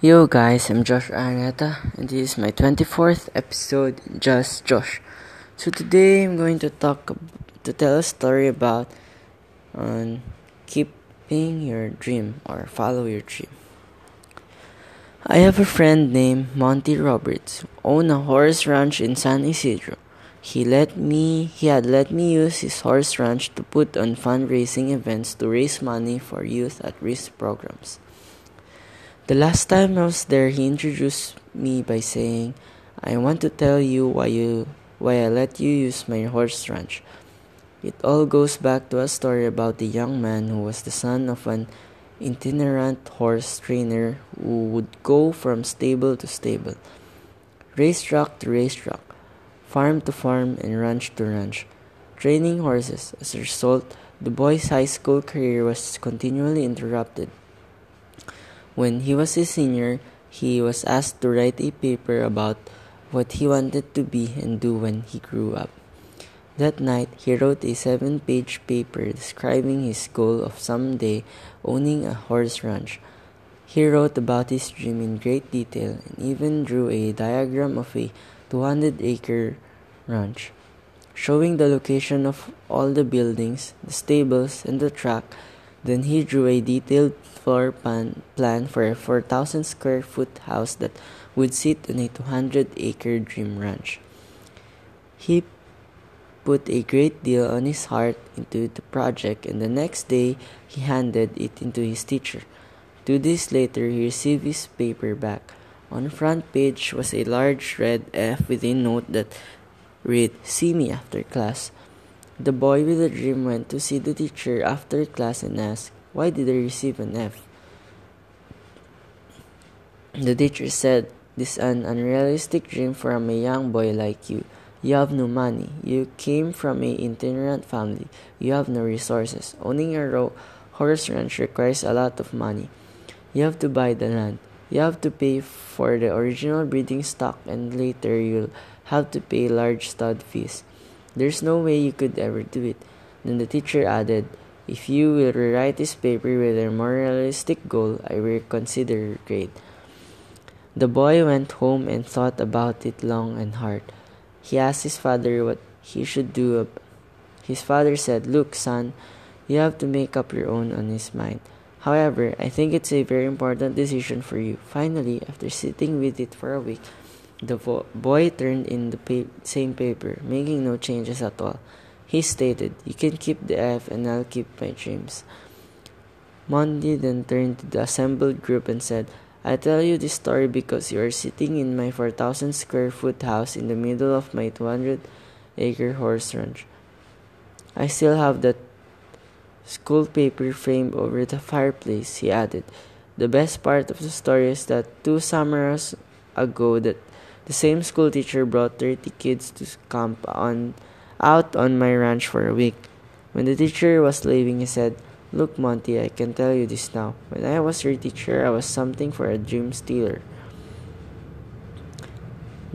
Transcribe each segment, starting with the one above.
Yo guys, I'm Josh Arieta and this is my 24th episode Just Josh. So today I'm going to talk to tell a story about on keeping your dream or follow your dream. I have a friend named Monty Roberts owned a horse ranch in San Ysidro. He let me he had let me use his horse ranch to put on fundraising events to raise money for youth at risk programs. The last time I was there, he introduced me by saying, "I want to tell you why you why I let you use my horse ranch." It all goes back to a story about a young man who was the son of an itinerant horse trainer who would go from stable to stable, racetrack to racetrack, farm to farm, and ranch to ranch, training horses. As a result, the boy's high school career was continually interrupted. When he was a senior, he was asked to write a paper about what he wanted to be and do when he grew up. That night, he wrote a seven page paper describing his goal of someday owning a horse ranch. He wrote about his dream in great detail and even drew a diagram of a 200 acre ranch, showing the location of all the buildings, the stables, and the track then he drew a detailed floor plan, plan for a 4,000 square foot house that would sit on a 200 acre dream ranch. He put a great deal on his heart into the project, and the next day he handed it into his teacher. Two days later, he received his paper back. On the front page was a large red F with a note that read, See me after class. The boy with the dream went to see the teacher after class and asked, Why did I receive an F? The teacher said, This is an unrealistic dream from a young boy like you. You have no money. You came from a itinerant family. You have no resources. Owning a row horse ranch requires a lot of money. You have to buy the land. You have to pay for the original breeding stock and later you'll have to pay large stud fees. There's no way you could ever do it. Then the teacher added, If you will rewrite this paper with a more realistic goal, I will consider your grade. The boy went home and thought about it long and hard. He asked his father what he should do. His father said, Look, son, you have to make up your own on his mind. However, I think it's a very important decision for you. Finally, after sitting with it for a week, the boy turned in the pa- same paper, making no changes at all. He stated, You can keep the F and I'll keep my dreams. Monty then turned to the assembled group and said, I tell you this story because you are sitting in my 4,000 square foot house in the middle of my 200 acre horse ranch. I still have that school paper framed over the fireplace, he added. The best part of the story is that two summers ago that the same school teacher brought 30 kids to camp on out on my ranch for a week. When the teacher was leaving, he said, Look, Monty, I can tell you this now. When I was your teacher, I was something for a dream stealer.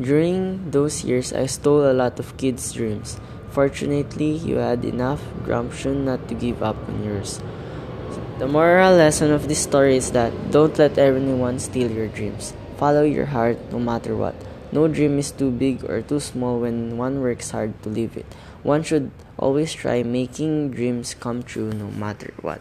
During those years, I stole a lot of kids' dreams. Fortunately, you had enough gumption not to give up on yours. The moral lesson of this story is that don't let anyone steal your dreams. Follow your heart no matter what. No dream is too big or too small when one works hard to live it. One should always try making dreams come true no matter what.